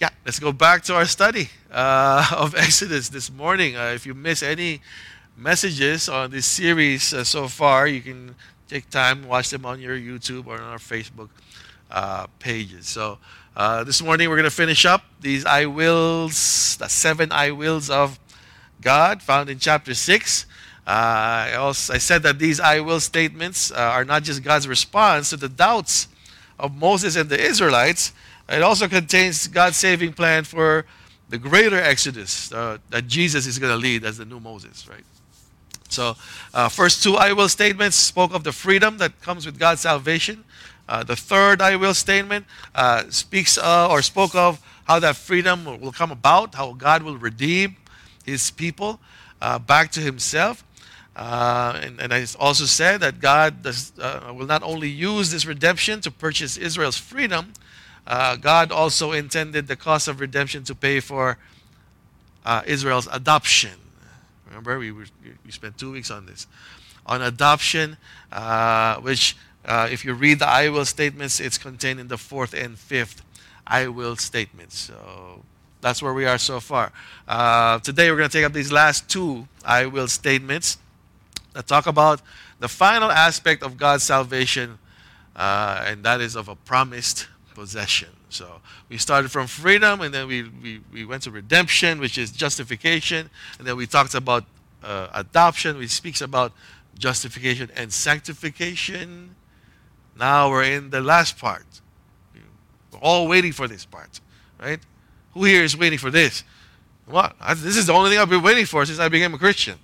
yeah, let's go back to our study uh, of Exodus this morning. Uh, if you miss any messages on this series uh, so far, you can take time watch them on your YouTube or on our Facebook uh, pages. So uh, this morning we're going to finish up these I wills, the seven I wills of God found in chapter six. Uh, I, also, I said that these I will statements are not just God's response to the doubts of Moses and the Israelites it also contains God's saving plan for the greater exodus uh, that Jesus is going to lead as the new Moses, right? So, uh, first two I will statements spoke of the freedom that comes with God's salvation. Uh, the third I will statement uh, speaks uh, or spoke of how that freedom will come about, how God will redeem his people uh, back to himself. and, and I also said that God does, will not only use this redemption to purchase Israel's freedom, uh, God also intended the cost of redemption to pay for uh, Israel's adoption. Remember, we, were, we spent two weeks on this. On adoption, uh, which, uh, if you read the I will statements, it's contained in the fourth and fifth I will statements. So that's where we are so far. Uh, today, we're going to take up these last two I will statements that talk about the final aspect of God's salvation, and that is of a promised possession. So we started from freedom, and then we, we, we went to redemption, which is justification, and then we talked about uh, adoption, which speaks about justification and sanctification. Now we're in the last part. We're all waiting for this part, right? Who here is waiting for this? What? This is the only thing I've been waiting for since I became a Christian,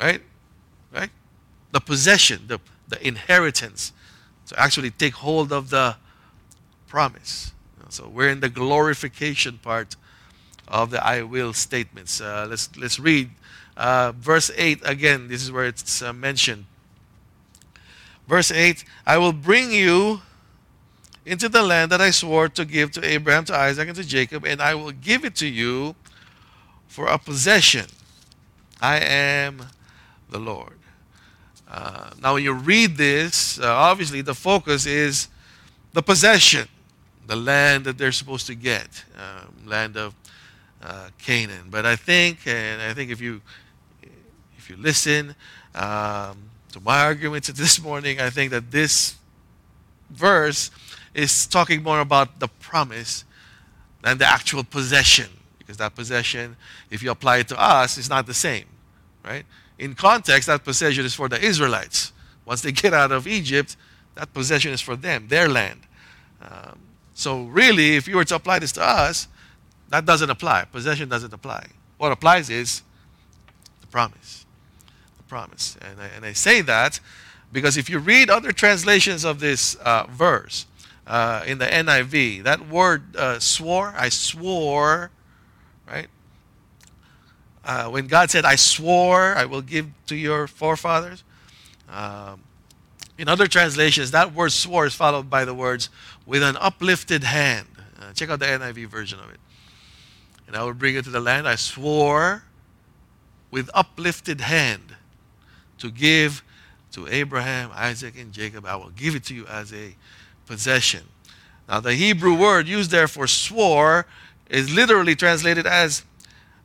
right? Right? The possession, the, the inheritance, to actually take hold of the promise. So we're in the glorification part of the I will statements. Uh, let's, let's read uh, verse 8 again. This is where it's uh, mentioned. Verse 8 I will bring you into the land that I swore to give to Abraham, to Isaac, and to Jacob, and I will give it to you for a possession. I am the Lord. Uh, now, when you read this, uh, obviously the focus is the possession the land that they're supposed to get, um, land of uh, Canaan. But I think, and I think if you if you listen um, to my arguments this morning, I think that this verse is talking more about the promise than the actual possession, because that possession, if you apply it to us, is not the same, right? In context, that possession is for the Israelites. Once they get out of Egypt, that possession is for them, their land. Um, so, really, if you were to apply this to us, that doesn't apply. Possession doesn't apply. What applies is the promise. The promise. And I, and I say that because if you read other translations of this uh, verse uh, in the NIV, that word uh, swore, I swore, right? Uh, when God said, I swore I will give to your forefathers, um, in other translations, that word swore is followed by the words with an uplifted hand. Uh, check out the NIV version of it. And I will bring it to the land I swore with uplifted hand to give to Abraham, Isaac, and Jacob. I will give it to you as a possession. Now, the Hebrew word used there for swore is literally translated as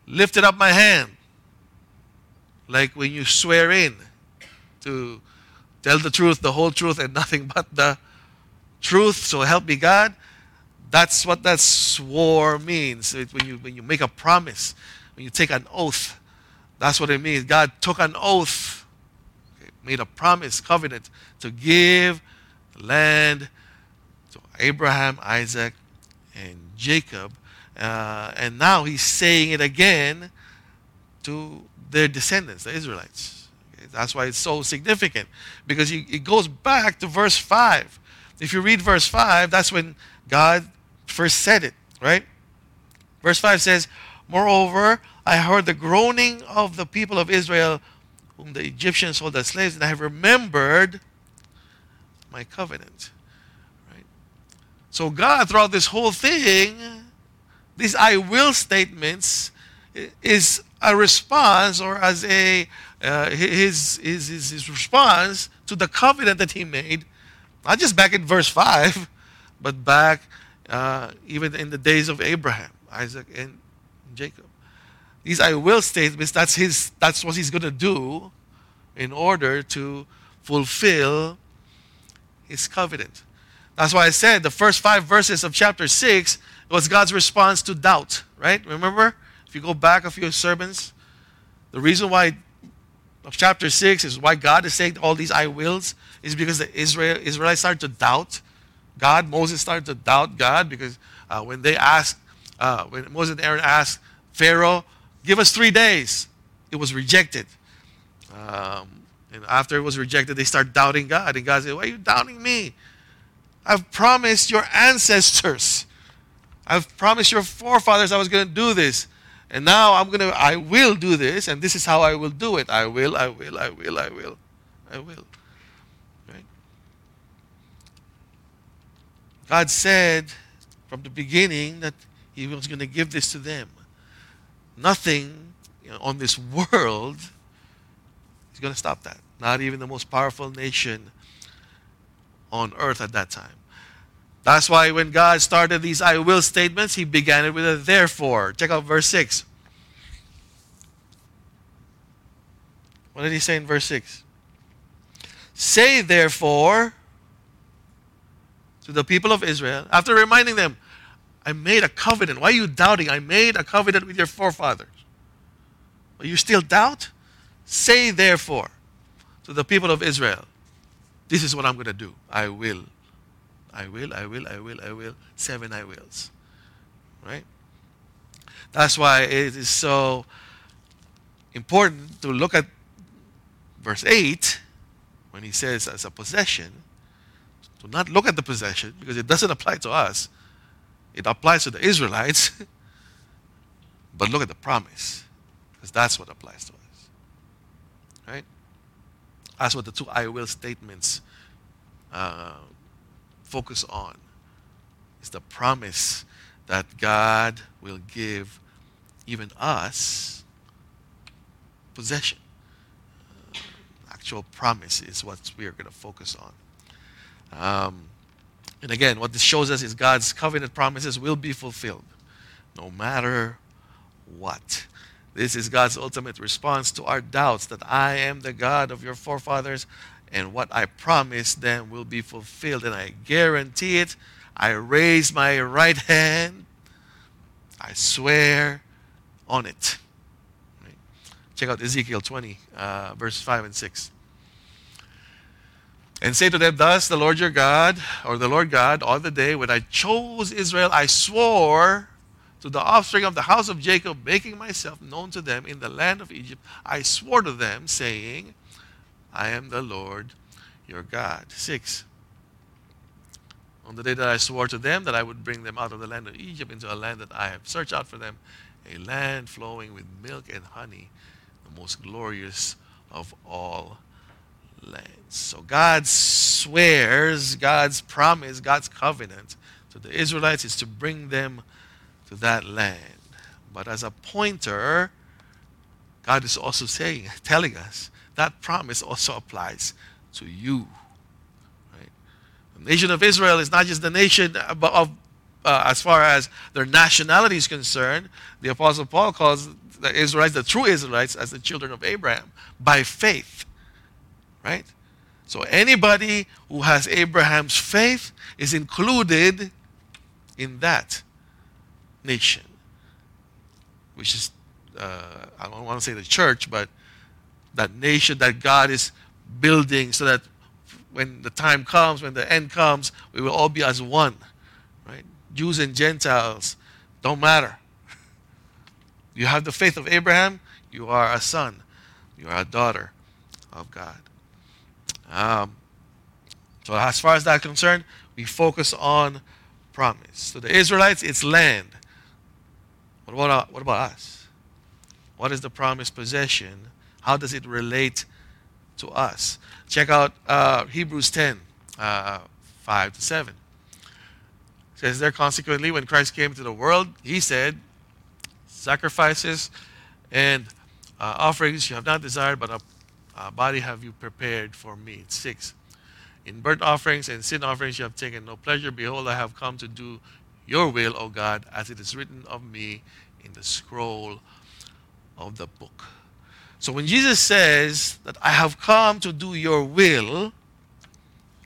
lifted up my hand. Like when you swear in to Tell the truth, the whole truth, and nothing but the truth. So help me God. That's what that swore means. when, you, when you make a promise, when you take an oath, that's what it means. God took an oath, made a promise, covenant to give the land to Abraham, Isaac, and Jacob. Uh, and now he's saying it again to their descendants, the Israelites. That's why it's so significant because it goes back to verse 5. If you read verse 5, that's when God first said it, right? Verse 5 says, Moreover, I heard the groaning of the people of Israel, whom the Egyptians sold as slaves, and I have remembered my covenant. Right? So, God, throughout this whole thing, these I will statements is a response or as a uh, his, his, his, response to the covenant that he made, not just back in verse 5, but back uh, even in the days of Abraham, Isaac, and Jacob. These I will statements, that's, his, that's what he's going to do in order to fulfill his covenant. That's why I said the first five verses of chapter 6 was God's response to doubt, right? Remember? If you go back a few sermons, the reason why chapter 6 is why God is saying all these I wills is because the Israel, Israelites started to doubt God. Moses started to doubt God because uh, when they asked, uh, when Moses and Aaron asked Pharaoh, give us three days, it was rejected. Um, and after it was rejected, they start doubting God. And God said, Why are you doubting me? I've promised your ancestors. I've promised your forefathers I was going to do this. And now I'm going to, I will do this, and this is how I will do it. I will, I will, I will, I will, I will. Right? God said from the beginning that He was going to give this to them. Nothing you know, on this world is going to stop that. Not even the most powerful nation on earth at that time. That's why when God started these I will statements, He began it with a therefore. Check out verse 6. What did He say in verse 6? Say therefore to the people of Israel, after reminding them, I made a covenant. Why are you doubting? I made a covenant with your forefathers. But you still doubt? Say therefore to the people of Israel, this is what I'm going to do. I will. I will, I will, I will, I will. Seven I wills. Right? That's why it is so important to look at verse 8 when he says as a possession. To not look at the possession because it doesn't apply to us, it applies to the Israelites. but look at the promise because that's what applies to us. Right? That's what the two I will statements uh, focus on. is the promise that God will give even us possession. Uh, actual promise is what we are going to focus on. Um, and again, what this shows us is God's covenant promises will be fulfilled no matter what. This is God's ultimate response to our doubts that I am the God of your forefathers and what I promised them will be fulfilled. And I guarantee it. I raise my right hand. I swear on it. Check out Ezekiel 20, uh, verse 5 and 6. And say to them, Thus the Lord your God, or the Lord God, on the day when I chose Israel, I swore to the offspring of the house of Jacob, making myself known to them in the land of Egypt, I swore to them, saying, I am the Lord your God. 6. On the day that I swore to them that I would bring them out of the land of Egypt into a land that I have searched out for them, a land flowing with milk and honey, the most glorious of all lands. So God swears, God's promise, God's covenant to the Israelites is to bring them to that land. But as a pointer, God is also saying, telling us that promise also applies to you. Right? The nation of Israel is not just the nation of, uh, as far as their nationality is concerned. The Apostle Paul calls the Israelites, the true Israelites, as the children of Abraham by faith. Right? So anybody who has Abraham's faith is included in that nation, which is, uh, I don't want to say the church, but that nation that God is building so that when the time comes, when the end comes, we will all be as one. Right? Jews and Gentiles don't matter. You have the faith of Abraham, you are a son, you are a daughter of God. Um, so, as far as that concerned, we focus on promise. So, the Israelites, it's land. What about, what about us? What is the promised possession? How does it relate to us? Check out uh, Hebrews 10, uh, 5 to 7. It says there, consequently, when Christ came to the world, he said, Sacrifices and uh, offerings you have not desired, but a, a body have you prepared for me. 6. In burnt offerings and sin offerings you have taken no pleasure. Behold, I have come to do your will, O God, as it is written of me in the scroll of the book. So when Jesus says that I have come to do your will,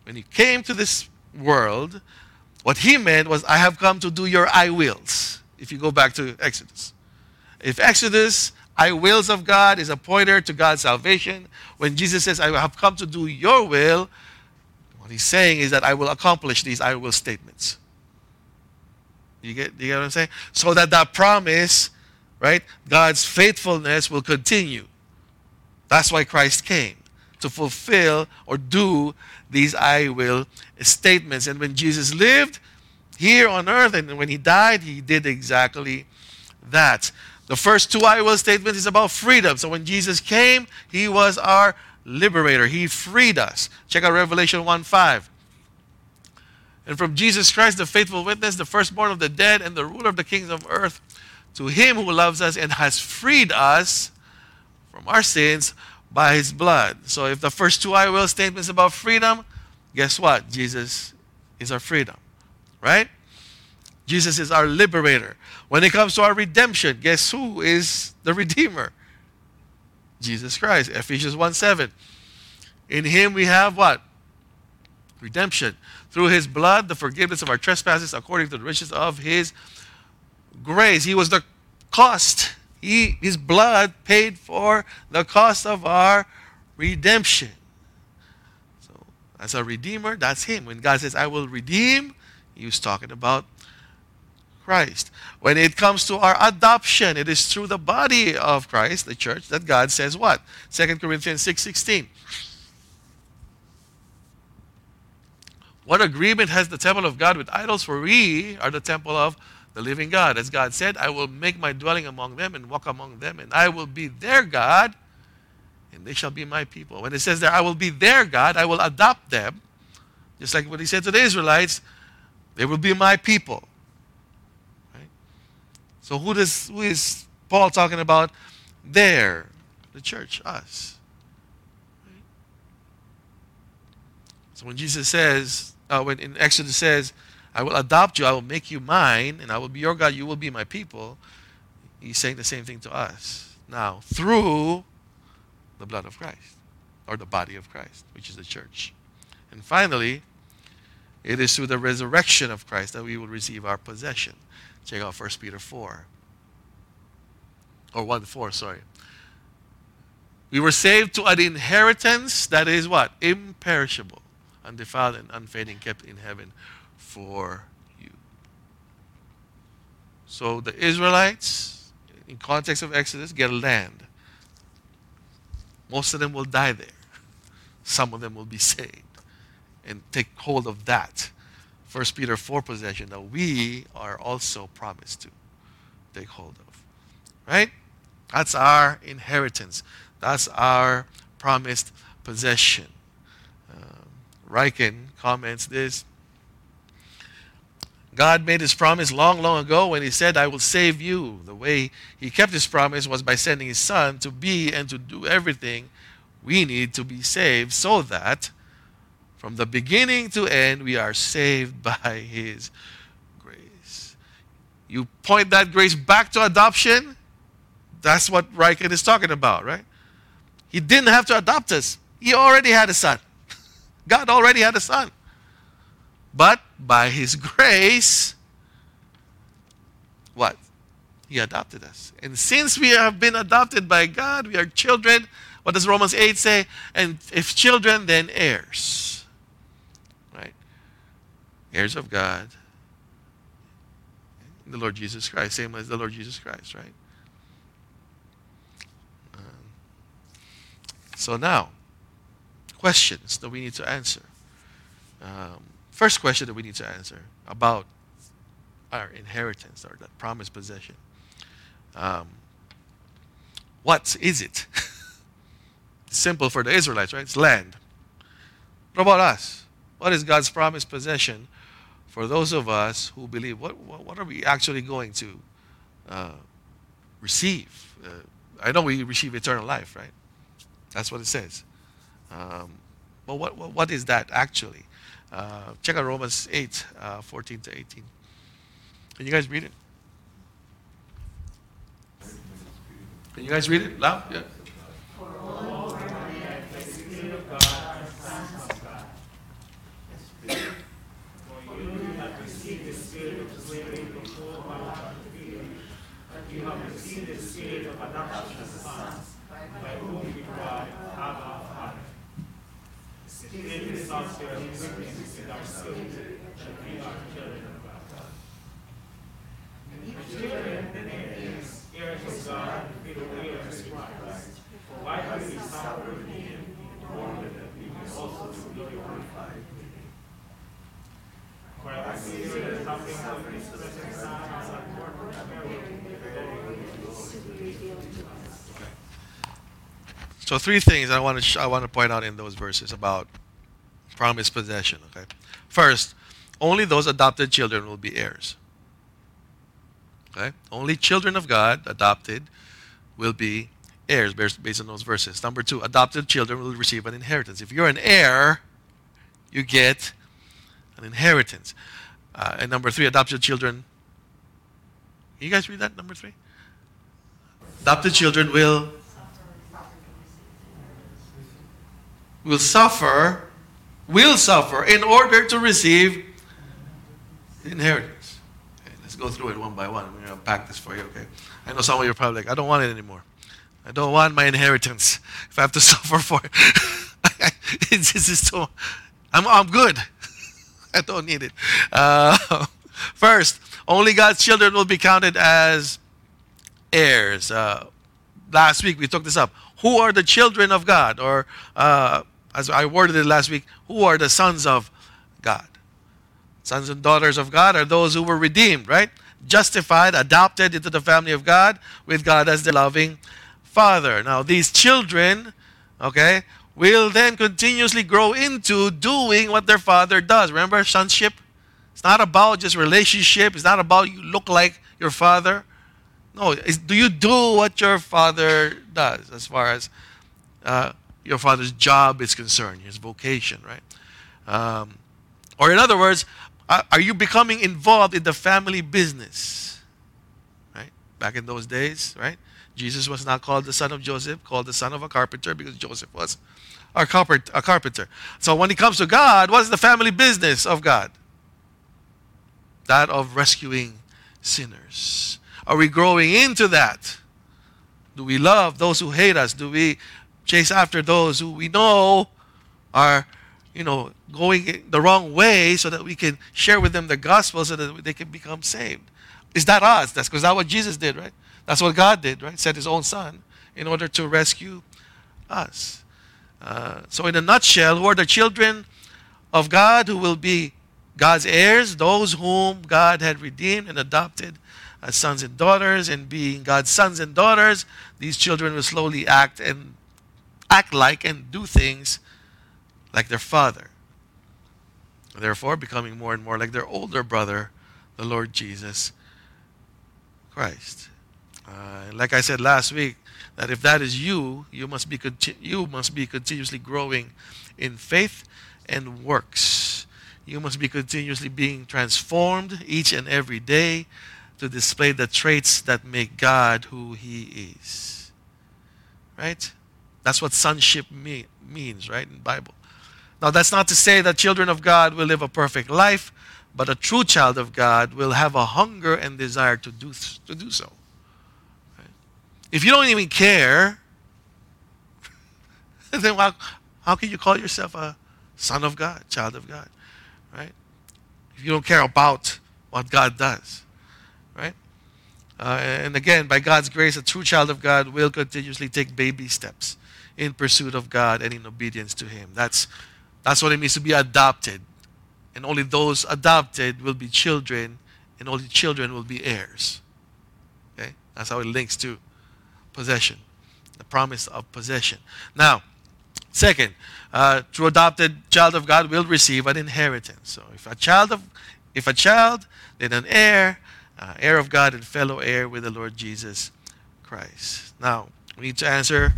when he came to this world, what he meant was, I have come to do your I wills. If you go back to Exodus. If Exodus, I wills of God, is a pointer to God's salvation, when Jesus says, I have come to do your will, what he's saying is that I will accomplish these I will statements. You get, you get what I'm saying? So that that promise, right, God's faithfulness will continue. That's why Christ came, to fulfill or do these I will statements. And when Jesus lived here on earth and when he died, he did exactly that. The first two I will statements is about freedom. So when Jesus came, he was our liberator. He freed us. Check out Revelation 1 5. And from Jesus Christ, the faithful witness, the firstborn of the dead, and the ruler of the kings of earth, to him who loves us and has freed us from our sins by his blood. So if the first two I will statements about freedom, guess what? Jesus is our freedom. Right? Jesus is our liberator. When it comes to our redemption, guess who is the redeemer? Jesus Christ. Ephesians 1 7. In him we have what? Redemption. Through his blood, the forgiveness of our trespasses according to the riches of his grace. He was the cost. He, his blood paid for the cost of our redemption. So, as a redeemer, that's him. When God says, I will redeem, he was talking about Christ. When it comes to our adoption, it is through the body of Christ, the church, that God says what? 2 Corinthians 6 16. What agreement has the temple of God with idols? For we are the temple of the living God. As God said, I will make my dwelling among them and walk among them, and I will be their God, and they shall be my people. When it says there, I will be their God, I will adopt them. Just like what he said to the Israelites, they will be my people. Right? So who does who is Paul talking about there? The church, us. Right? So when Jesus says, uh, when in Exodus says, I will adopt you, I will make you mine, and I will be your God, you will be my people. He's saying the same thing to us. Now, through the blood of Christ, or the body of Christ, which is the church. And finally, it is through the resurrection of Christ that we will receive our possession. Check out 1 Peter 4. Or 1 4, sorry. We were saved to an inheritance that is what? Imperishable undefiled and unfading, kept in heaven for you. So the Israelites, in context of Exodus, get a land. Most of them will die there. Some of them will be saved and take hold of that. First Peter 4 possession that we are also promised to take hold of. Right? That's our inheritance. That's our promised possession. Um, Ryken comments this. God made his promise long, long ago when he said, I will save you. The way he kept his promise was by sending his son to be and to do everything we need to be saved so that from the beginning to end we are saved by his grace. You point that grace back to adoption, that's what Ryken is talking about, right? He didn't have to adopt us. He already had a son. God already had a son. But by his grace, what? He adopted us. And since we have been adopted by God, we are children. What does Romans 8 say? And if children, then heirs. Right? Heirs of God. The Lord Jesus Christ. Same as the Lord Jesus Christ, right? Um, so now, questions that we need to answer. Um, first question that we need to answer about our inheritance or that promised possession. Um, what is it? Simple for the Israelites, right? It's land. What about us? What is God's promised possession for those of us who believe? What, what, what are we actually going to uh, receive? Uh, I know we receive eternal life, right? That's what it says. Um, but what, what, what is that actually? Uh, check out Romans 8, uh, 14 to 18. Can you guys read it? Can you guys read it loud? Yeah. So three things I want to sh- I want to point out in those verses about promised possession. Okay, first, only those adopted children will be heirs. Okay, only children of God adopted will be heirs based on those verses. Number two, adopted children will receive an inheritance. If you're an heir, you get an inheritance. Uh, and number three, adopted children. You guys read that number three? Adopted children will will suffer, will suffer in order to receive inheritance. Okay, let's go through it one by one. I'm going to unpack this for you, okay? I know some of you are probably like, I don't want it anymore. I don't want my inheritance. If I have to suffer for it, it's, it's just so, I'm, I'm good. I don't need it. Uh, first, only God's children will be counted as heirs. Uh, last week we took this up. Who are the children of God? Or uh, as I worded it last week, who are the sons of God? Sons and daughters of God are those who were redeemed, right? Justified, adopted into the family of God, with God as the loving Father. Now, these children, okay, will then continuously grow into doing what their father does. Remember sonship? It's not about just relationship. It's not about you look like your father. No, do you do what your father does as far as uh, your father's job is concerned, his vocation, right? Um, or in other words, are you becoming involved in the family business? Right? Back in those days, right? Jesus was not called the son of Joseph, called the son of a carpenter because Joseph was a. A carpenter. So when it comes to God, what's the family business of God? That of rescuing sinners. Are we growing into that? Do we love those who hate us? Do we chase after those who we know are, you know, going the wrong way so that we can share with them the gospel so that they can become saved. Is that us? That's because that's what Jesus did, right? That's what God did, right? Sent his own son in order to rescue us. Uh, so, in a nutshell, who are the children of God who will be God's heirs? Those whom God had redeemed and adopted as sons and daughters, and being God's sons and daughters, these children will slowly act and act like and do things like their father. Therefore, becoming more and more like their older brother, the Lord Jesus Christ. Uh, like I said last week, that if that is you, you must be conti- you must be continuously growing in faith and works. You must be continuously being transformed each and every day to display the traits that make God who He is. Right? That's what sonship mean, means, right, in the Bible. Now, that's not to say that children of God will live a perfect life, but a true child of God will have a hunger and desire to do, to do so. Right? If you don't even care, then how, how can you call yourself a son of God, child of God? Right? If you don't care about what God does. Right? Uh, and again, by God's grace, a true child of God will continuously take baby steps in pursuit of God and in obedience to Him. That's, that's what it means to be adopted. And only those adopted will be children, and only children will be heirs. Okay? That's how it links to possession, the promise of possession. Now, second, uh, true adopted child of God will receive an inheritance. So if a child of, if a child, then an heir, uh, heir of God and fellow heir with the Lord Jesus Christ. Now, we need to answer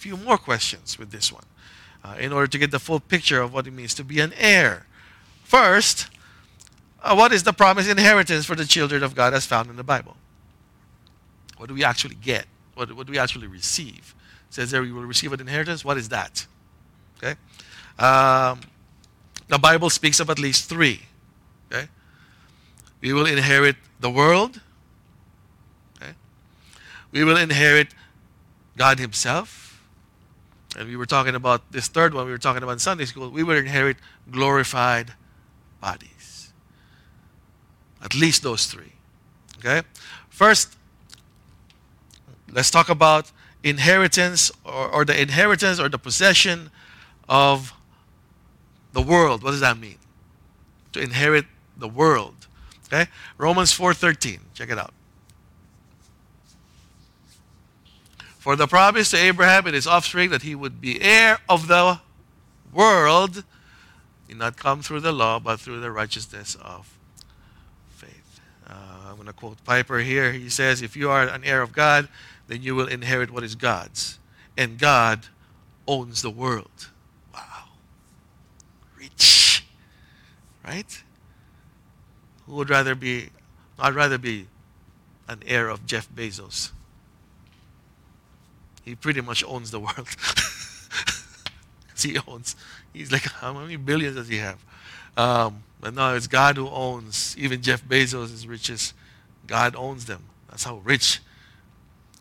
few more questions with this one uh, in order to get the full picture of what it means to be an heir. First, uh, what is the promised inheritance for the children of God as found in the Bible? What do we actually get? What, what do we actually receive? It says there we will receive an inheritance. What is that? Okay. Um, the Bible speaks of at least three. Okay. We will inherit the world. Okay. We will inherit God Himself. And we were talking about this third one, we were talking about in Sunday school. We will inherit glorified bodies. At least those three. Okay? First, let's talk about inheritance or, or the inheritance or the possession of the world. What does that mean? To inherit the world. Okay? Romans 4:13. Check it out. For the promise to Abraham and his offspring that he would be heir of the world did not come through the law, but through the righteousness of faith. Uh, I'm going to quote Piper here. He says, If you are an heir of God, then you will inherit what is God's. And God owns the world. Wow. Rich. Right? Who would rather be, I'd rather be an heir of Jeff Bezos. He pretty much owns the world. he owns, he's like, how many billions does he have? Um, but no, it's God who owns. Even Jeff Bezos riches. God owns them. That's how rich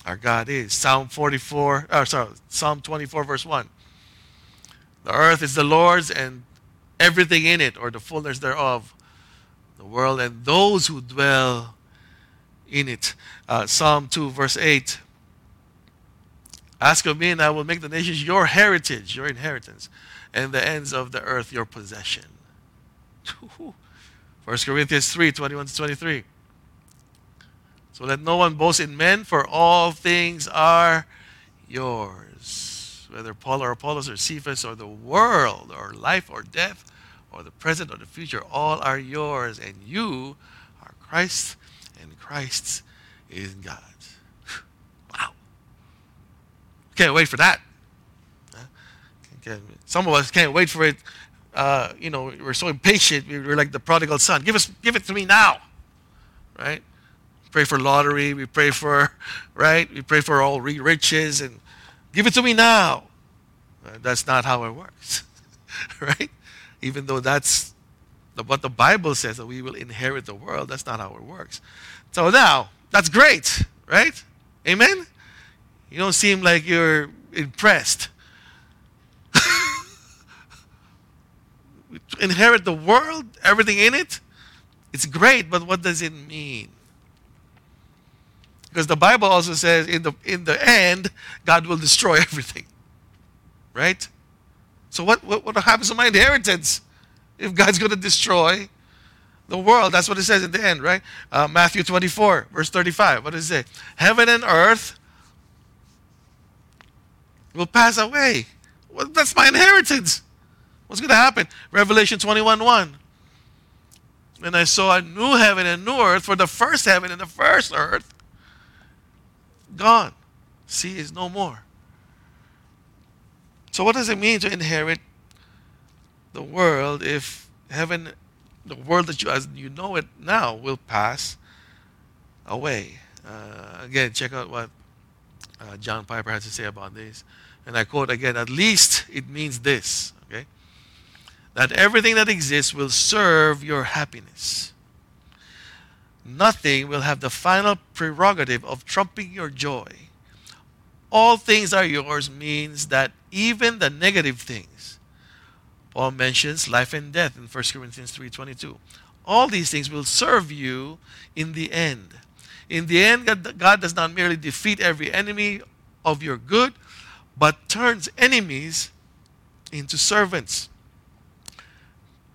our God is. Psalm 44, or sorry, Psalm 24, verse 1. The earth is the Lord's and everything in it, or the fullness thereof, the world and those who dwell in it. Uh, Psalm 2, verse 8. Ask of me, and I will make the nations your heritage, your inheritance, and the ends of the earth your possession. 1 Corinthians 3 21 to 23. So let no one boast in men, for all things are yours. Whether Paul or Apollos or Cephas or the world or life or death or the present or the future, all are yours, and you are Christ, and Christ's is God's. wow. Can't wait for that. Some of us can't wait for it. Uh, you know, we're so impatient. We're like the prodigal son. Give us, give it to me now, right? pray for lottery. We pray for, right? We pray for all riches and give it to me now. Uh, that's not how it works, right? Even though that's what the Bible says that we will inherit the world, that's not how it works. So now, that's great, right? Amen? You don't seem like you're impressed. inherit the world, everything in it, it's great, but what does it mean? Because the Bible also says in the in the end, God will destroy everything. Right? So what, what, what happens to my inheritance if God's going to destroy the world? That's what it says in the end, right? Uh, Matthew 24, verse 35. What does it say? Heaven and earth will pass away. Well, that's my inheritance. What's going to happen? Revelation 21 1. And I saw a new heaven and new earth, for the first heaven and the first earth gone. Sea is no more. So, what does it mean to inherit the world if heaven, the world that you as you know it now, will pass away? Uh, again, check out what uh, John Piper has to say about this. And I quote again: "At least it means this, okay, that everything that exists will serve your happiness. nothing will have the final prerogative of trumping your joy. All things are yours means that even the negative things. Paul mentions life and death in 1 Corinthians 3:22. All these things will serve you in the end. In the end, God does not merely defeat every enemy of your good, but turns enemies into servants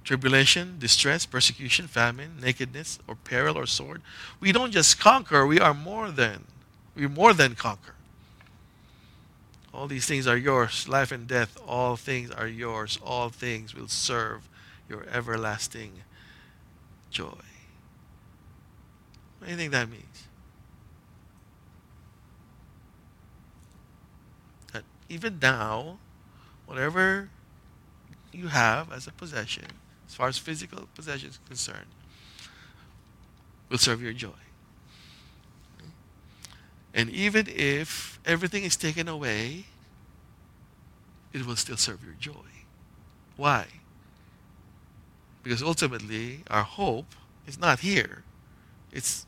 tribulation, distress, persecution, famine, nakedness, or peril or sword. We don't just conquer, we are more than. We more than conquer. All these things are yours. Life and death, all things are yours. All things will serve your everlasting joy. What do you think that means? That even now, whatever you have as a possession, as far as physical possessions concerned, will serve your joy. And even if everything is taken away, it will still serve your joy. Why? Because ultimately, our hope is not here, it's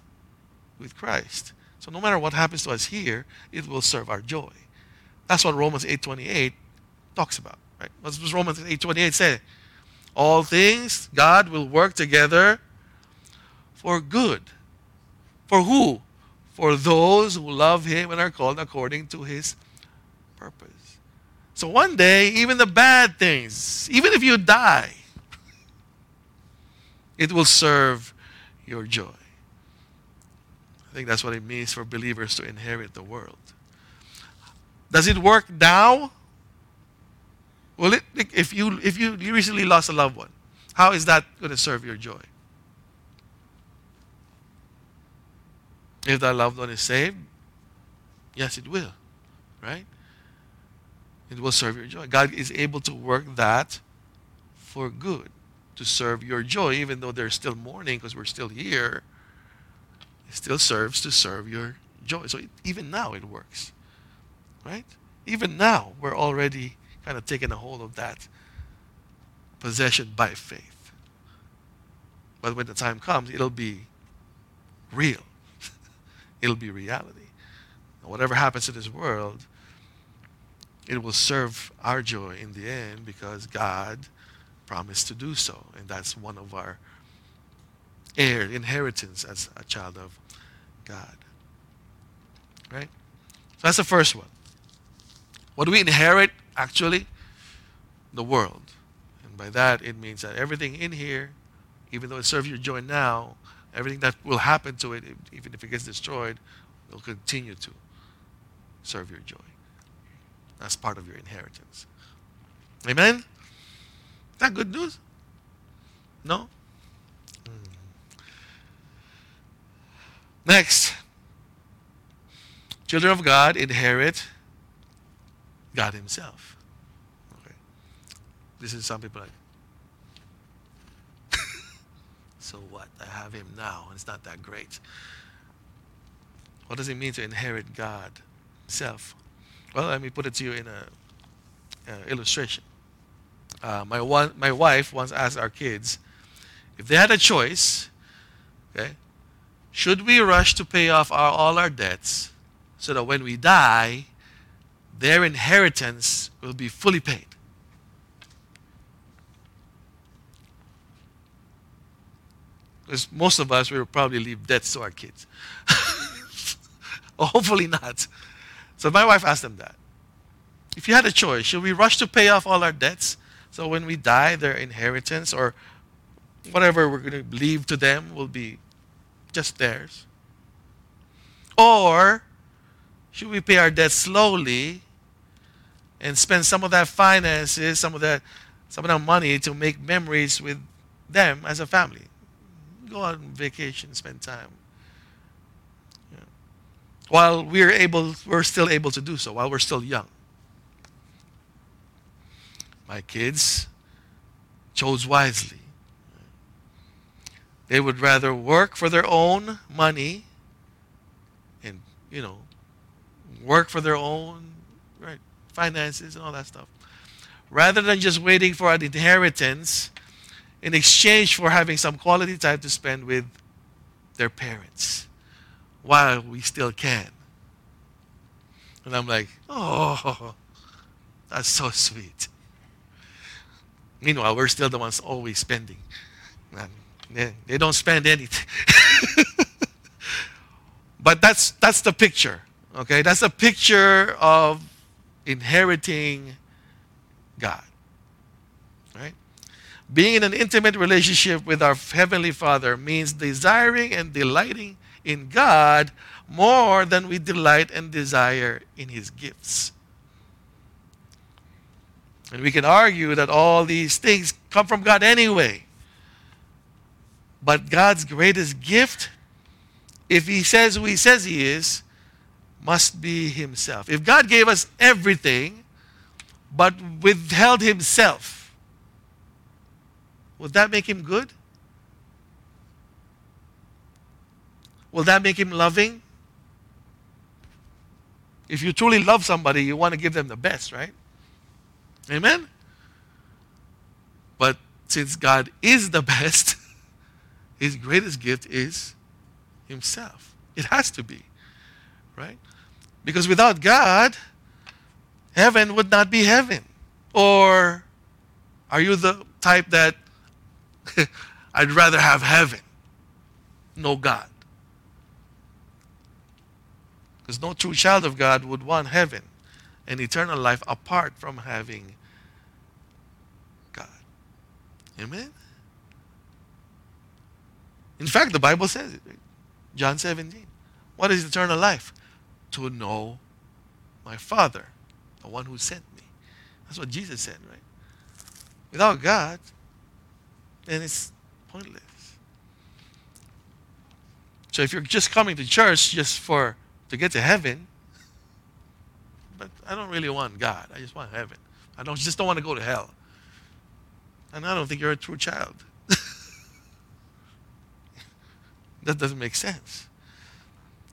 with Christ. So no matter what happens to us here, it will serve our joy. That's what Romans 8:28 talks about, right? What does Romans 8:28 say? All things God will work together for good. For who? For those who love him and are called according to his purpose. So one day, even the bad things, even if you die, it will serve your joy. I think that's what it means for believers to inherit the world. Does it work now? Well, if you if you, you recently lost a loved one, how is that going to serve your joy? If that loved one is saved, yes, it will, right? It will serve your joy. God is able to work that for good to serve your joy, even though there's still mourning because we're still here. It still serves to serve your joy. So it, even now it works, right? Even now we're already kind of taking a hold of that possession by faith. But when the time comes, it'll be real. it'll be reality. whatever happens in this world, it will serve our joy in the end because God promised to do so. And that's one of our heir inheritance as a child of God. Right? So that's the first one. What do we inherit actually? The world. And by that it means that everything in here, even though it serves your joy now, everything that will happen to it, even if it gets destroyed, will continue to serve your joy. That's part of your inheritance. Amen? Is that good news? No? Hmm. Next, children of God inherit God Himself. Okay. This is some people like, so what? I have Him now, and it's not that great. What does it mean to inherit God Himself? Well, let me put it to you in a uh, illustration uh, my one my wife once asked our kids if they had a choice, okay, should we rush to pay off our, all our debts so that when we die, their inheritance will be fully paid? Because most of us we will probably leave debts to our kids. Hopefully not. So my wife asked them that. If you had a choice, should we rush to pay off all our debts so when we die, their inheritance or whatever we're going to leave to them will be just theirs. Or should we pay our debt slowly and spend some of that finances, some of that some of that money to make memories with them as a family? Go on vacation, spend time. Yeah. While we're able we're still able to do so, while we're still young. My kids chose wisely. They would rather work for their own money and, you know, work for their own finances and all that stuff. Rather than just waiting for an inheritance in exchange for having some quality time to spend with their parents while we still can. And I'm like, oh, that's so sweet. Meanwhile, we're still the ones always spending. They, they don't spend anything. but that's that's the picture. Okay? That's a picture of inheriting God. Right? Being in an intimate relationship with our Heavenly Father means desiring and delighting in God more than we delight and desire in His gifts. And we can argue that all these things come from God anyway. But God's greatest gift, if He says who He says He is, must be Himself. If God gave us everything, but withheld Himself, would that make Him good? will that make him loving? If you truly love somebody, you want to give them the best, right? Amen? But since God is the best, his greatest gift is himself. It has to be, right? Because without God, heaven would not be heaven. Or are you the type that I'd rather have heaven, no God? Because no true child of God would want heaven and eternal life apart from having God. Amen? In fact, the Bible says it. John 17. What is eternal life? To know my Father, the one who sent me. That's what Jesus said, right? Without God, then it's pointless. So if you're just coming to church just for to get to heaven. But I don't really want God. I just want heaven. I don't just don't want to go to hell. And I don't think you're a true child. that doesn't make sense.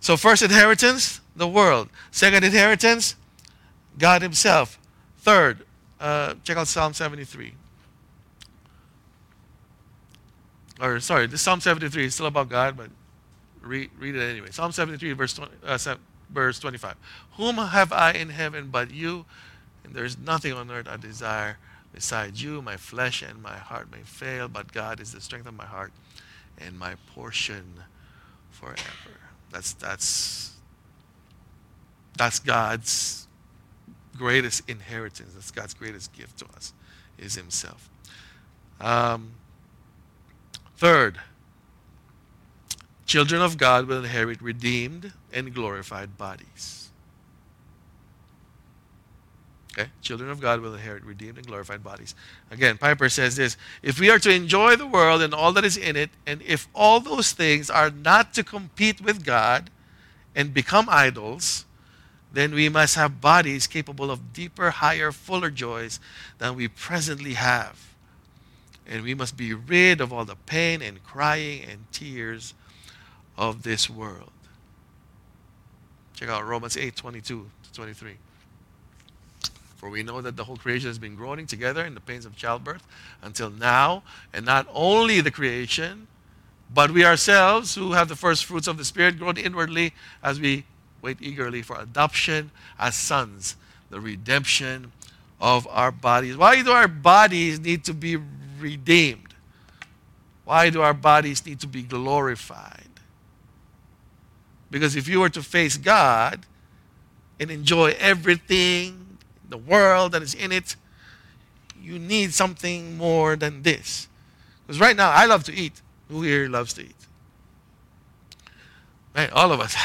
So first inheritance, the world. Second inheritance, God Himself. Third, uh, check out Psalm 73. Or sorry, this Psalm 73 is still about God, but Read, read it anyway. Psalm 73, verse, 20, uh, verse 25. Whom have I in heaven but you? And there is nothing on earth I desire besides you. My flesh and my heart may fail, but God is the strength of my heart and my portion forever. That's that's that's God's greatest inheritance. That's God's greatest gift to us, is Himself. Um, third, Children of God will inherit redeemed and glorified bodies. Okay? Children of God will inherit redeemed and glorified bodies. Again, Piper says this If we are to enjoy the world and all that is in it, and if all those things are not to compete with God and become idols, then we must have bodies capable of deeper, higher, fuller joys than we presently have. And we must be rid of all the pain and crying and tears of this world. Check out Romans 8 22 to 23. For we know that the whole creation has been groaning together in the pains of childbirth until now, and not only the creation, but we ourselves who have the first fruits of the Spirit groan inwardly as we wait eagerly for adoption as sons, the redemption of our bodies. Why do our bodies need to be redeemed? Why do our bodies need to be glorified? Because if you were to face God and enjoy everything, the world that is in it, you need something more than this. Because right now, I love to eat. Who here loves to eat? Right, all of us.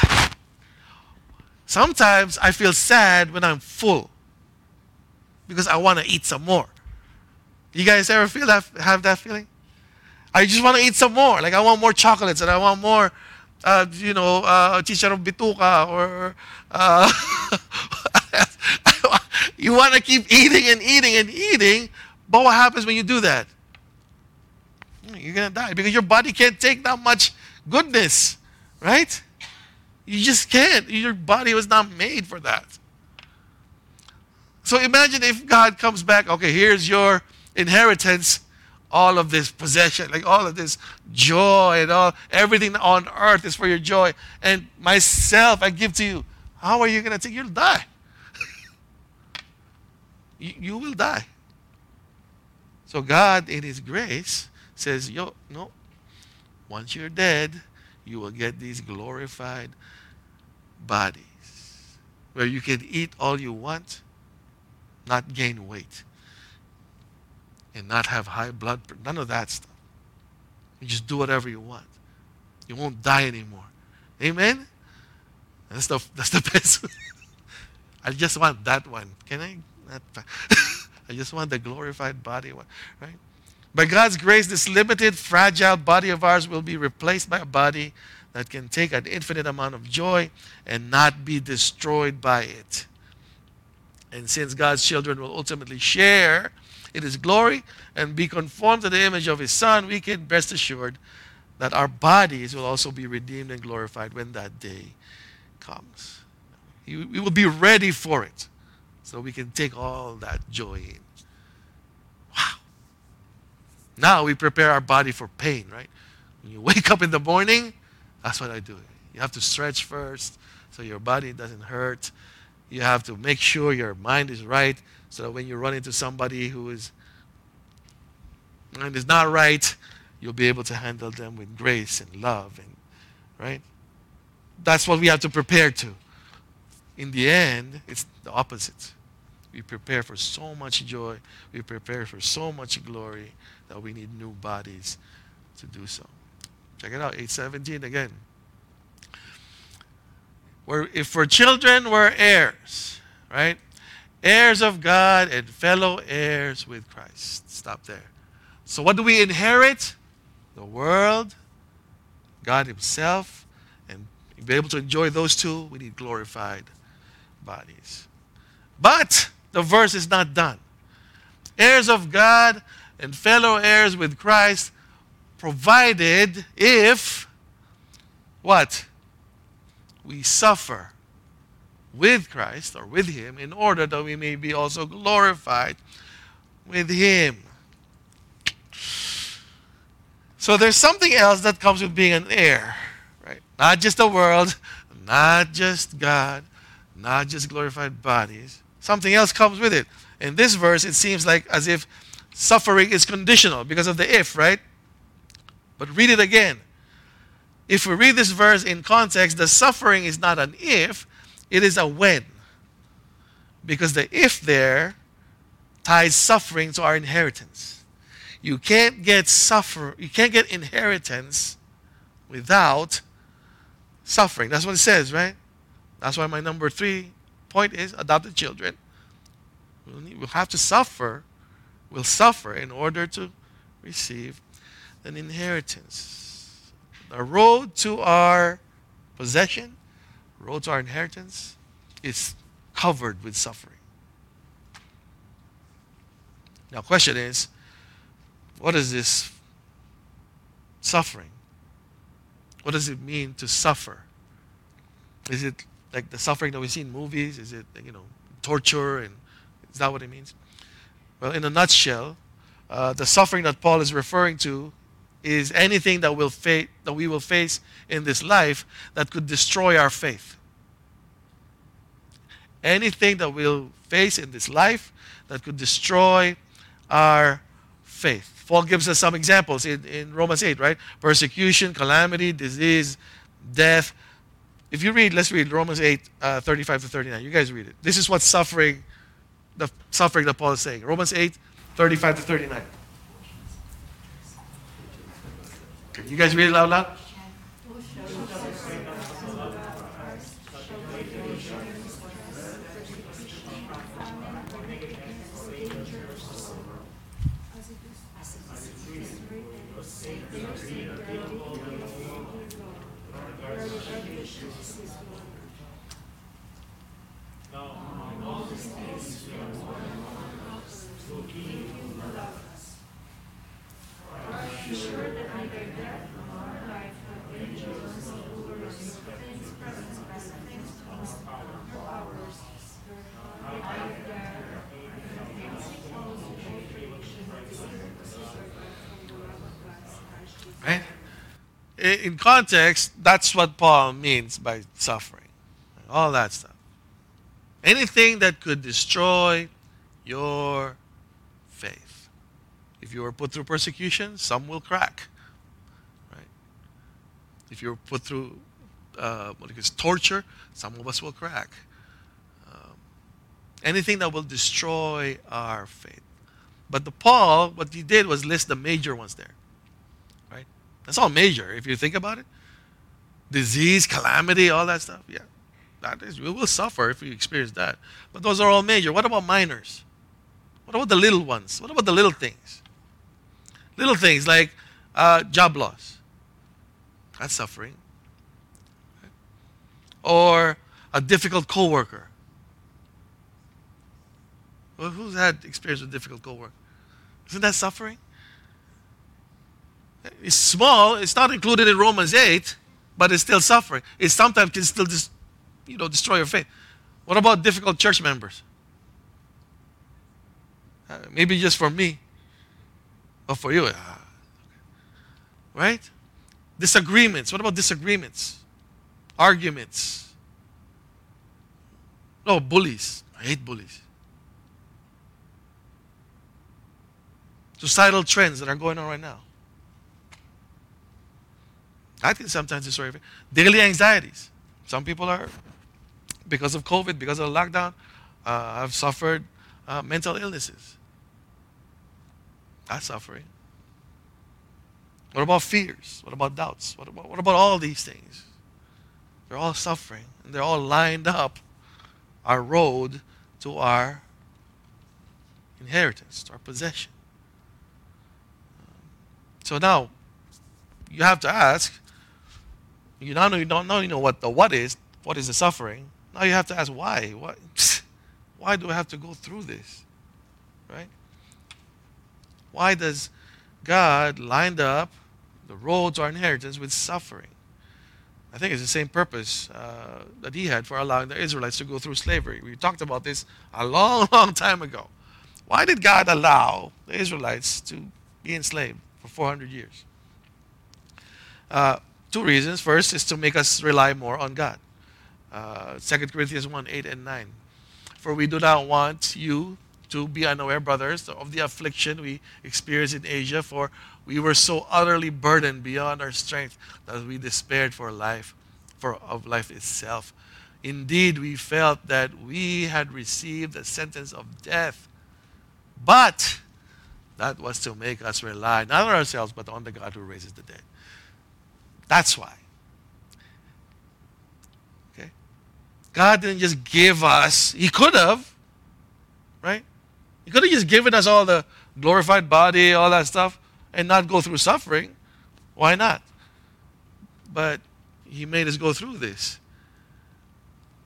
Sometimes I feel sad when I'm full because I want to eat some more. You guys ever feel that? Have that feeling? I just want to eat some more. Like I want more chocolates and I want more uh, you know, uh, chicharron bituka or uh, you want to keep eating and eating and eating, but what happens when you do that? You're to die because your body can't take that much goodness, right? You just can't. Your body was not made for that. So imagine if God comes back, okay, here's your inheritance all of this possession, like all of this joy and all everything on earth is for your joy. And myself I give to you. How are you gonna take? You'll die. you, you will die. So God, in His grace, says, "Yo, no. Once you're dead, you will get these glorified bodies where you can eat all you want, not gain weight." and not have high blood pressure. None of that stuff. You just do whatever you want. You won't die anymore. Amen? That's the, that's the best. I just want that one. Can I? I just want the glorified body one, right? By God's grace, this limited, fragile body of ours will be replaced by a body that can take an infinite amount of joy and not be destroyed by it. And since God's children will ultimately share in his glory and be conformed to the image of his son, we can rest assured that our bodies will also be redeemed and glorified when that day comes. We will be ready for it so we can take all that joy in. Wow. Now we prepare our body for pain, right? When you wake up in the morning, that's what I do. You have to stretch first so your body doesn't hurt. You have to make sure your mind is right so that when you run into somebody who is mind is not right, you'll be able to handle them with grace and love and right? That's what we have to prepare to. In the end, it's the opposite. We prepare for so much joy, we prepare for so much glory that we need new bodies to do so. Check it out, 817 again. We're, if we're children, we're heirs, right? Heirs of God and fellow heirs with Christ. Stop there. So, what do we inherit? The world, God Himself, and to be able to enjoy those two, we need glorified bodies. But the verse is not done. Heirs of God and fellow heirs with Christ, provided if what? We suffer with Christ or with Him in order that we may be also glorified with Him. So there's something else that comes with being an heir, right? Not just the world, not just God, not just glorified bodies. Something else comes with it. In this verse, it seems like as if suffering is conditional because of the if, right? But read it again. If we read this verse in context, the suffering is not an if, it is a when. Because the if there ties suffering to our inheritance. You can't get suffer, you can't get inheritance without suffering. That's what it says, right? That's why my number three point is adopted children. We'll have to suffer. We'll suffer in order to receive an inheritance. The road to our possession, road to our inheritance, is covered with suffering. Now, question is, what is this suffering? What does it mean to suffer? Is it like the suffering that we see in movies? Is it, you know, torture? And is that what it means? Well, in a nutshell, uh, the suffering that Paul is referring to is anything that, will fa- that we will face in this life that could destroy our faith. Anything that we'll face in this life that could destroy our faith. Paul gives us some examples in, in Romans 8, right? Persecution, calamity, disease, death. If you read, let's read Romans 8, uh, 35 to 39. You guys read it. This is what suffering, the suffering that Paul is saying. Romans 8, 35 to 39. Can you guys read it out loud? In context, that's what Paul means by suffering. All that stuff. Anything that could destroy your faith. If you are put through persecution, some will crack. Right? If you're put through uh, what is torture, some of us will crack. Um, anything that will destroy our faith. But the Paul, what he did was list the major ones there. That's all major if you think about it. Disease, calamity, all that stuff. Yeah. That is, we will suffer if we experience that. But those are all major. What about minors? What about the little ones? What about the little things? Little things like uh, job loss. That's suffering. Or a difficult coworker. Well, who's had experience with difficult coworker? Isn't that suffering? It's small. It's not included in Romans 8, but it's still suffering. It sometimes can still just, you know, destroy your faith. What about difficult church members? Uh, maybe just for me, or for you. Uh, right? Disagreements. What about disagreements? Arguments. No, bullies. I hate bullies. Societal trends that are going on right now. I think sometimes it's very daily anxieties. Some people are, because of COVID, because of the lockdown, uh, have suffered uh, mental illnesses. That's suffering. What about fears? What about doubts? What about, what about all these things? They're all suffering, and they're all lined up our road to our inheritance, to our possession. So now, you have to ask. You not only don't know, you know what the what is, what is the suffering. Now you have to ask why. Why, why do I have to go through this? Right? Why does God lined up the road to our inheritance with suffering? I think it's the same purpose uh, that he had for allowing the Israelites to go through slavery. We talked about this a long, long time ago. Why did God allow the Israelites to be enslaved for 400 years? Uh, two reasons. First is to make us rely more on God. Uh, 2 Corinthians 1 8 and 9. For we do not want you to be unaware, brothers, of the affliction we experienced in Asia, for we were so utterly burdened beyond our strength that we despaired for life, for of life itself. Indeed, we felt that we had received the sentence of death, but that was to make us rely not on ourselves, but on the God who raises the dead. That's why. Okay? God didn't just give us, He could have, right? He could have just given us all the glorified body, all that stuff, and not go through suffering. Why not? But He made us go through this.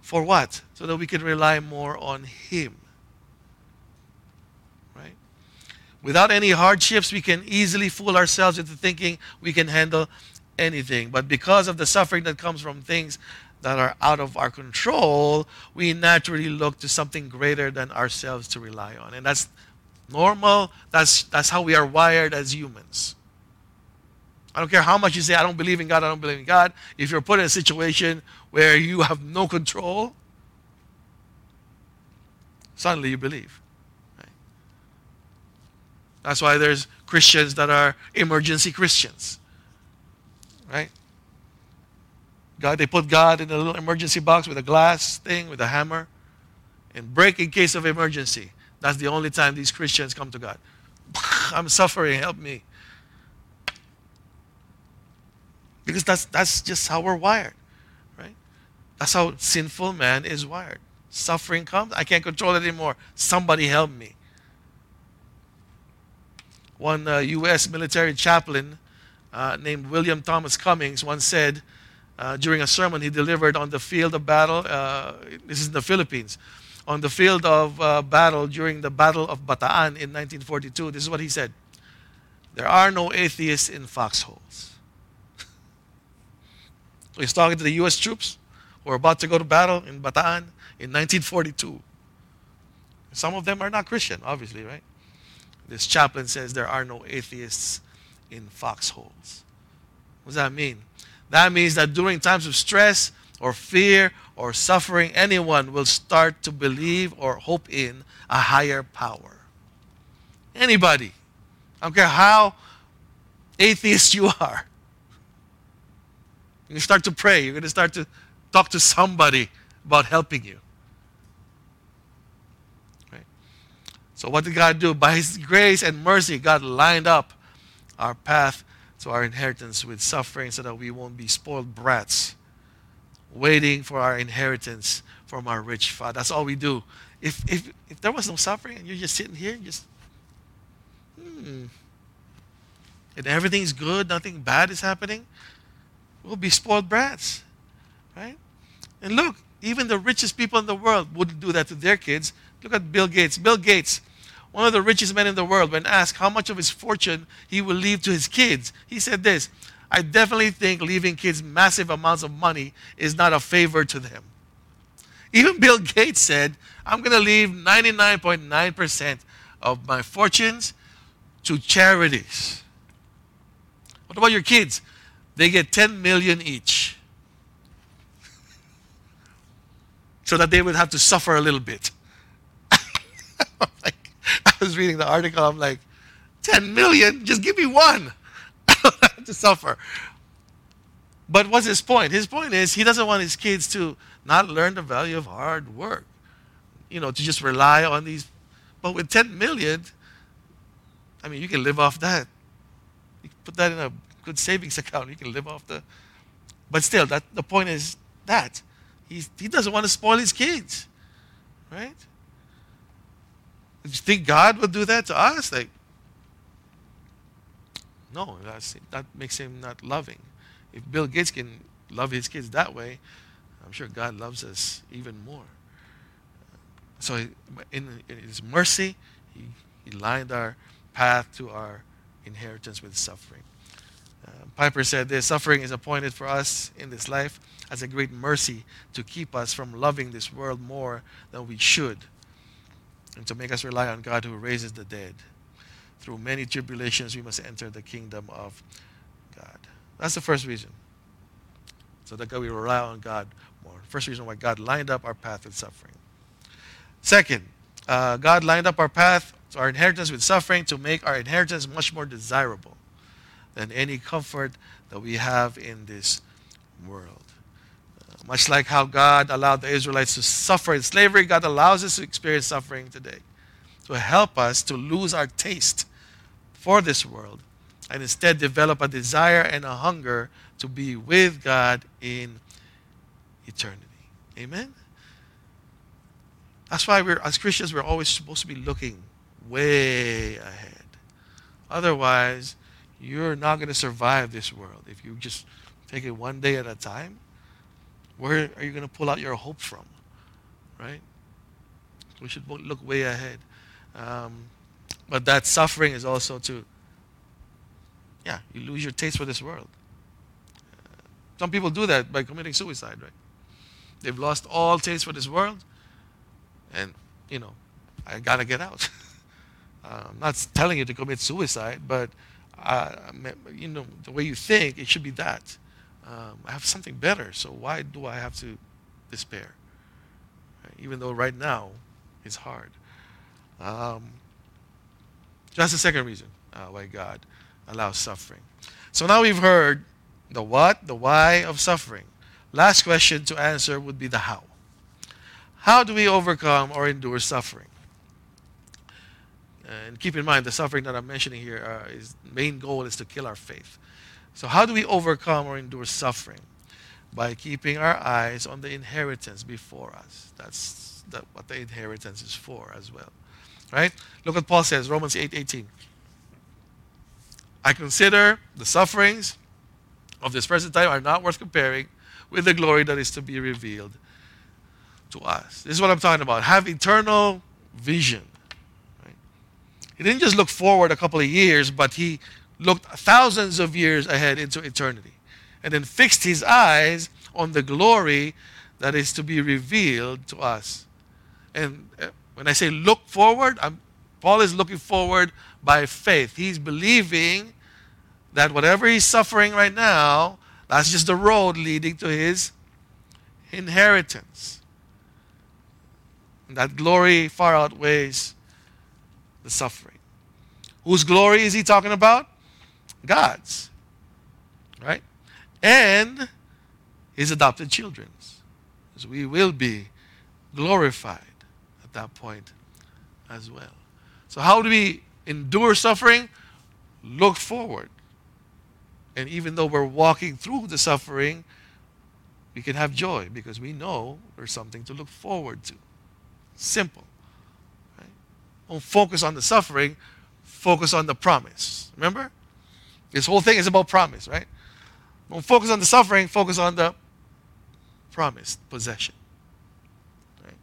For what? So that we can rely more on Him. Right? Without any hardships, we can easily fool ourselves into thinking we can handle anything. But because of the suffering that comes from things that are out of our control, we naturally look to something greater than ourselves to rely on. And that's normal. That's, that's how we are wired as humans. I don't care how much you say, I don't believe in God, I don't believe in God. If you're put in a situation where you have no control, suddenly you believe. Right? That's why there's Christians that are emergency Christians. Right? God, they put God in a little emergency box with a glass thing, with a hammer, and break in case of emergency. That's the only time these Christians come to God. I'm suffering, help me. Because that's, that's just how we're wired, right? That's how sinful man is wired. Suffering comes, I can't control it anymore. Somebody help me. One uh, U.S. military chaplain uh, named William Thomas Cummings once said, uh, during a sermon he delivered on the field of battle. Uh, this is in the Philippines. On the field of uh, battle during the Battle of Bataan in 1942, this is what he said There are no atheists in foxholes. so he's talking to the U.S. troops who are about to go to battle in Bataan in 1942. Some of them are not Christian, obviously, right? This chaplain says there are no atheists in foxholes. What does that mean? That means that during times of stress or fear or suffering, anyone will start to believe or hope in a higher power. Anybody. I don't care how atheist you are. You start to pray. You're going to start to talk to somebody about helping you. Right? So, what did God do? By His grace and mercy, God lined up our path to our inheritance with suffering so that we won't be spoiled brats waiting for our inheritance from our rich father. That's all we do. If, if, if there was no suffering and you're just sitting here, just, hmm, and everything's good, nothing bad is happening, we'll be spoiled brats, right? And look, even the richest people in the world wouldn't do that to their kids. Look at Bill Gates. Bill Gates one of the richest men in the world, when asked how much of his fortune he will leave to his kids, he said this I definitely think leaving kids massive amounts of money is not a favor to them. Even Bill Gates said, I'm going to leave 99.9% of my fortunes to charities. What about your kids? They get 10 million each. so that they would have to suffer a little bit. Was reading the article, I'm like, 10 million? Just give me one. to suffer. But what's his point? His point is he doesn't want his kids to not learn the value of hard work. You know, to just rely on these. But with 10 million, I mean, you can live off that. You put that in a good savings account. You can live off the. But still, that the point is that he he doesn't want to spoil his kids, right? Do you think God would do that to us? Like, no, that's, that makes him not loving. If Bill Gates can love his kids that way, I'm sure God loves us even more. So, in, in His mercy, He, he lined our path to our inheritance with suffering. Uh, Piper said this suffering is appointed for us in this life as a great mercy to keep us from loving this world more than we should and to make us rely on God who raises the dead. Through many tribulations, we must enter the kingdom of God. That's the first reason. So that God, we rely on God more. First reason why God lined up our path with suffering. Second, uh, God lined up our path, to our inheritance with suffering, to make our inheritance much more desirable than any comfort that we have in this world. Much like how God allowed the Israelites to suffer in slavery, God allows us to experience suffering today to help us to lose our taste for this world and instead develop a desire and a hunger to be with God in eternity. Amen? That's why we're, as Christians, we're always supposed to be looking way ahead. Otherwise, you're not going to survive this world. If you just take it one day at a time, where are you going to pull out your hope from? Right? We should look way ahead. Um, but that suffering is also to, yeah, you lose your taste for this world. Uh, some people do that by committing suicide, right? They've lost all taste for this world, and, you know, I got to get out. uh, I'm not telling you to commit suicide, but uh, you know, the way you think, it should be that. Um, I have something better, so why do I have to despair? Right? Even though right now it's hard. Um, that's the second reason uh, why God allows suffering. So now we've heard the what, the why of suffering. Last question to answer would be the how. How do we overcome or endure suffering? And keep in mind, the suffering that I'm mentioning here, uh, is main goal is to kill our faith. So how do we overcome or endure suffering? By keeping our eyes on the inheritance before us. That's that, what the inheritance is for as well. Right? Look what Paul says, Romans 8 18. I consider the sufferings of this present time are not worth comparing with the glory that is to be revealed to us. This is what I'm talking about. Have eternal vision. He didn't just look forward a couple of years, but he looked thousands of years ahead into eternity and then fixed his eyes on the glory that is to be revealed to us. And uh, when I say look forward, I'm, Paul is looking forward by faith. He's believing that whatever he's suffering right now, that's just the road leading to his inheritance. And that glory far outweighs the suffering. Whose glory is he talking about? God's. Right? And his adopted children's. So we will be glorified at that point as well. So, how do we endure suffering? Look forward. And even though we're walking through the suffering, we can have joy because we know there's something to look forward to. Simple. Don't focus on the suffering, focus on the promise. Remember? This whole thing is about promise, right? Don't focus on the suffering, focus on the promised possession. Right?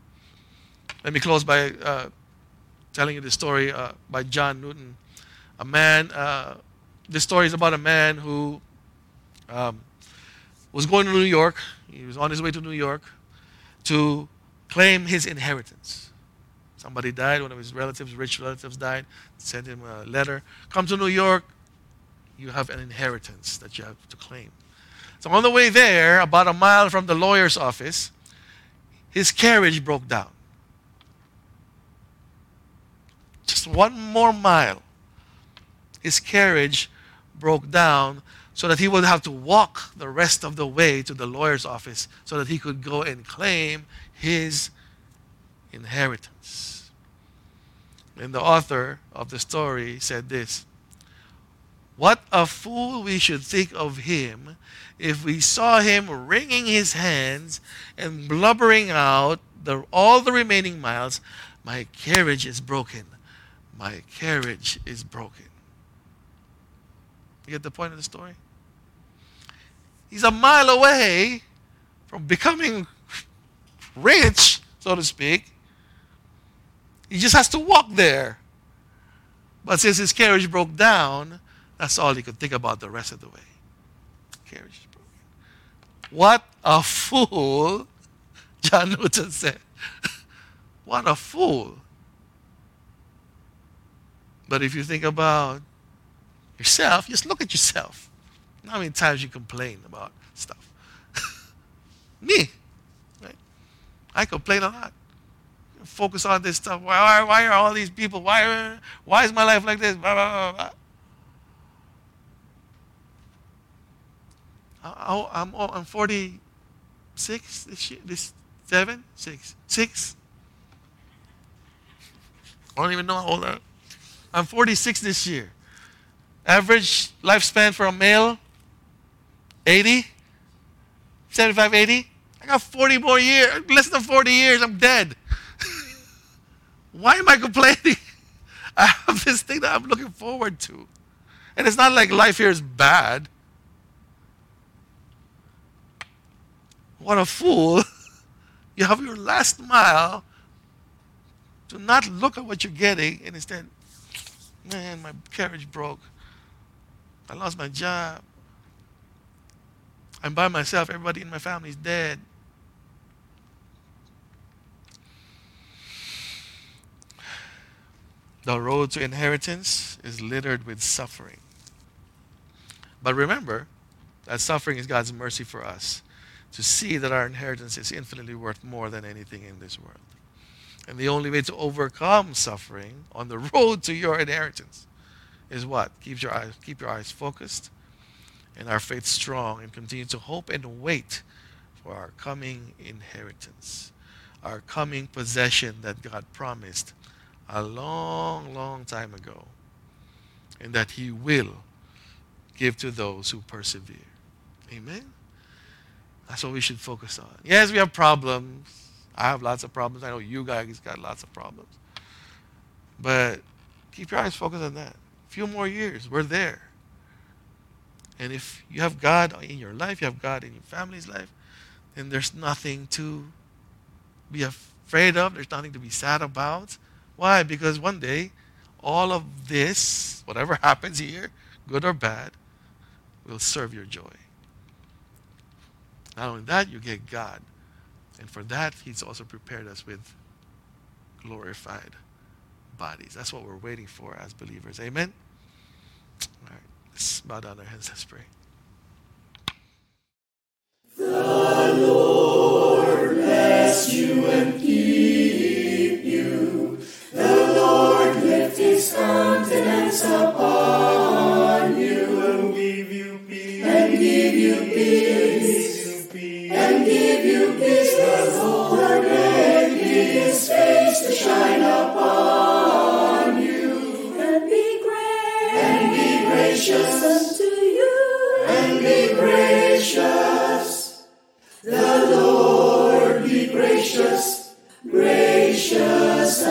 Let me close by uh, telling you the story uh, by John Newton. A man, uh, this story is about a man who um, was going to New York. He was on his way to New York to claim his inheritance. Somebody died, one of his relatives, rich relatives died, sent him a letter. Come to New York, you have an inheritance that you have to claim. So on the way there, about a mile from the lawyer's office, his carriage broke down. Just one more mile. His carriage broke down so that he would have to walk the rest of the way to the lawyer's office so that he could go and claim his inheritance. And the author of the story said this What a fool we should think of him if we saw him wringing his hands and blubbering out the, all the remaining miles. My carriage is broken. My carriage is broken. You get the point of the story? He's a mile away from becoming rich, so to speak. He just has to walk there. But since his carriage broke down, that's all he could think about the rest of the way. Carriage broken. What a fool, John Newton said. what a fool. But if you think about yourself, just look at yourself. How many times you complain about stuff? Me. Right? I complain a lot. Focus on this stuff. Why, why are all these people? Why, why is my life like this? Blah, blah, blah, I'm, I'm 46 this year, this seven, six, six. I don't even know how old I am. I'm 46 this year. Average lifespan for a male, 80, 75, 80. I got 40 more years, less than 40 years, I'm dead. Why am I complaining? I have this thing that I'm looking forward to. And it's not like life here is bad. What a fool. You have your last mile to not look at what you're getting and instead, man, my carriage broke. I lost my job. I'm by myself. Everybody in my family is dead. The road to inheritance is littered with suffering. But remember that suffering is God's mercy for us to see that our inheritance is infinitely worth more than anything in this world. And the only way to overcome suffering on the road to your inheritance is what? Keep your eyes, keep your eyes focused and our faith strong and continue to hope and wait for our coming inheritance, our coming possession that God promised a long, long time ago, and that He will give to those who persevere. Amen. That's what we should focus on. Yes, we have problems. I have lots of problems. I know you guys got lots of problems. But keep your eyes focused on that. A few more years, we're there. And if you have God in your life, you have God in your family's life, then there's nothing to be afraid of. There's nothing to be sad about. Why? Because one day, all of this, whatever happens here, good or bad, will serve your joy. Not only that, you get God. And for that, He's also prepared us with glorified bodies. That's what we're waiting for as believers. Amen? All right, let's bow down our heads. Let's pray. The Lord bless you and keep you. The Lord lift his countenance upon his face to shine upon you. And be great and be gracious unto you. And be gracious. The Lord be gracious, gracious